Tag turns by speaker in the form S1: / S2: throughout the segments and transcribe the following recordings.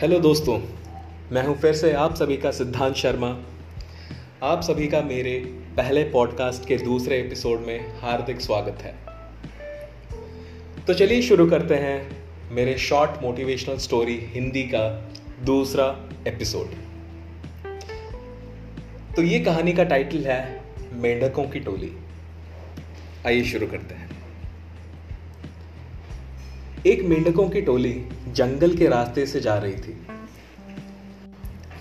S1: Hello दोस्तों, मैं हूँ फिर से आप सभी का सिद्धांत शर्मा। आप सभी का मेरे पहले पॉडकास्ट के दूसरे एपिसोड में हार्दिक स्वागत है। तो चलिए शुरू करते हैं मेरे शॉर्ट मोटिवेशनल स्टोरी हिंदी का दूसरा एपिसोड तो ये कहानी का टाइटल है, मेंढकों की टोली। आइए शुरू करते हैं। एक मेंढकों की टोली जंगल के रास्ते से जा रही थी।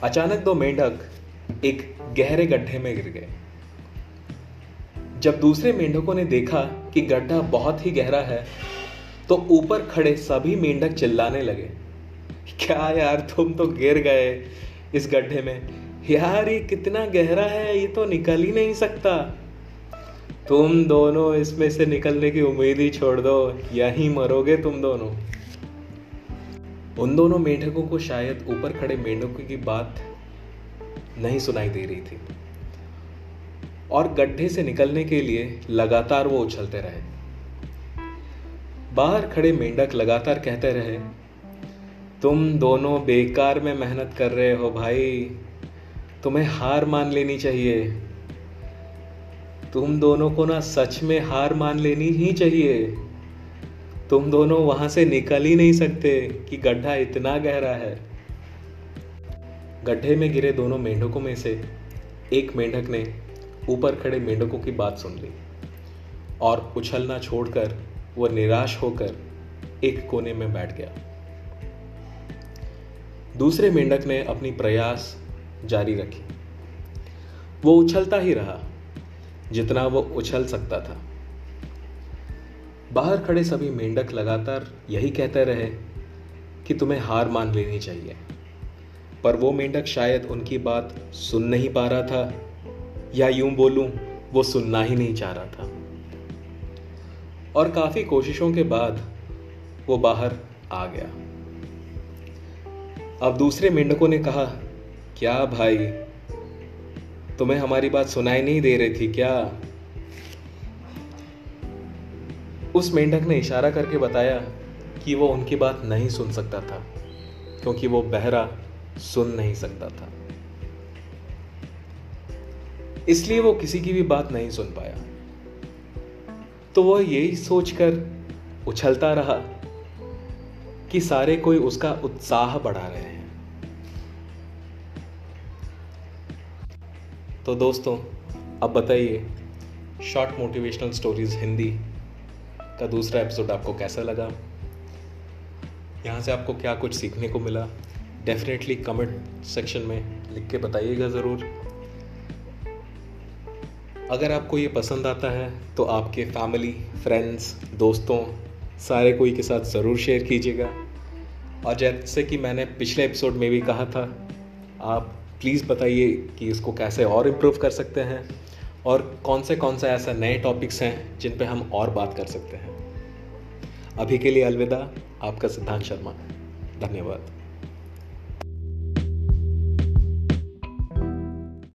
S1: अचानक दो मेंढक एक गहरे गड्ढे में गिर गए। जब दूसरे मेंढकों ने देखा कि गड्ढा बहुत ही गहरा है तो ऊपर खड़े सभी मेंढक चिल्लाने लगे, क्या यार, तुम तो गिर गए इस गड्ढे में। यार, ये कितना गहरा है, ये तो निकल ही नहीं सकता। तुम दोनों इसमें से निकलने की उम्मीद ही छोड़ दो, यहीं मरोगे तुम दोनों। उन दोनों मेंढकों को शायद ऊपर खड़े मेंढकों की बात नहीं सुनाई दे रही थी। और गड्ढे से निकलने के लिए लगातार वो उछलते रहे। बाहर खड़े मेंढक लगातार कहते रहे, तुम दोनों बेकार में मेहनत कर रहे हो भाई। तुम्हें हार मान लेनी चाहिए। तुम दोनों को ना सच में हार मान लेनी ही चाहिए। तुम दोनों वहाँ से निकल ही नहीं सकते कि गड्ढा इतना गहरा है। गड्ढे में गिरे दोनों मेंढकों में से एक मेंढक ने ऊपर खड़े मेंढकों की बात सुन ली और उछलना छोड़कर वह निराश होकर एक कोने में बैठ गया। दूसरे मेंढक ने अपनी प्रयास जारी रखी। वो उछलता ही रहा। जितना वो उछल सकता था। बाहर खड़े सभी मेंढक लगातार यही कहते रहे कि तुम्हें हार मान लेनी चाहिए। पर वो मेंढक शायद उनकी बात सुन नहीं पा रहा था, या यूँ बोलूँ, वो सुनना ही नहीं चाह रहा था। और काफ़ी कोशिशों के बाद वो बाहर आ गया। अब दूसरे मेंढकों ने कहा, क्या भाई तुम्हें हमारी बात सुनाई नहीं दे रही थी क्या? उस मेंढक ने इशारा करके बताया कि वो उनकी बात नहीं सुन सकता था, क्योंकि वो बहरा सुन नहीं सकता था। इसलिए वो किसी की भी बात नहीं सुन पाया। तो वह यही सोचकर उछलता रहा कि सारे कोई उसका उत्साह बढ़ा रहे हैं। तो दोस्तों, अब बताइए शॉर्ट मोटिवेशनल स्टोरीज हिंदी का दूसरा एपिसोड आपको कैसा लगा? यहाँ से आपको क्या कुछ सीखने को मिला? डेफिनेटली कमेंट सेक्शन में लिख के बताइएगा ज़रूर। अगर आपको ये पसंद आता है तो आपके फैमिली फ्रेंड्स दोस्तों, सारे कोई के साथ ज़रूर शेयर कीजिएगा। और जैसे कि मैंने पिछले एपिसोड में भी कहा था, आप प्लीज़ बताइए कि इसको कैसे और इम्प्रूव कर सकते हैं और कौन से कौन से ऐसे नए टॉपिक्स हैं जिन पे हम और बात कर सकते हैं। अभी के लिए अलविदा। आपका सिद्धांत शर्मा। धन्यवाद।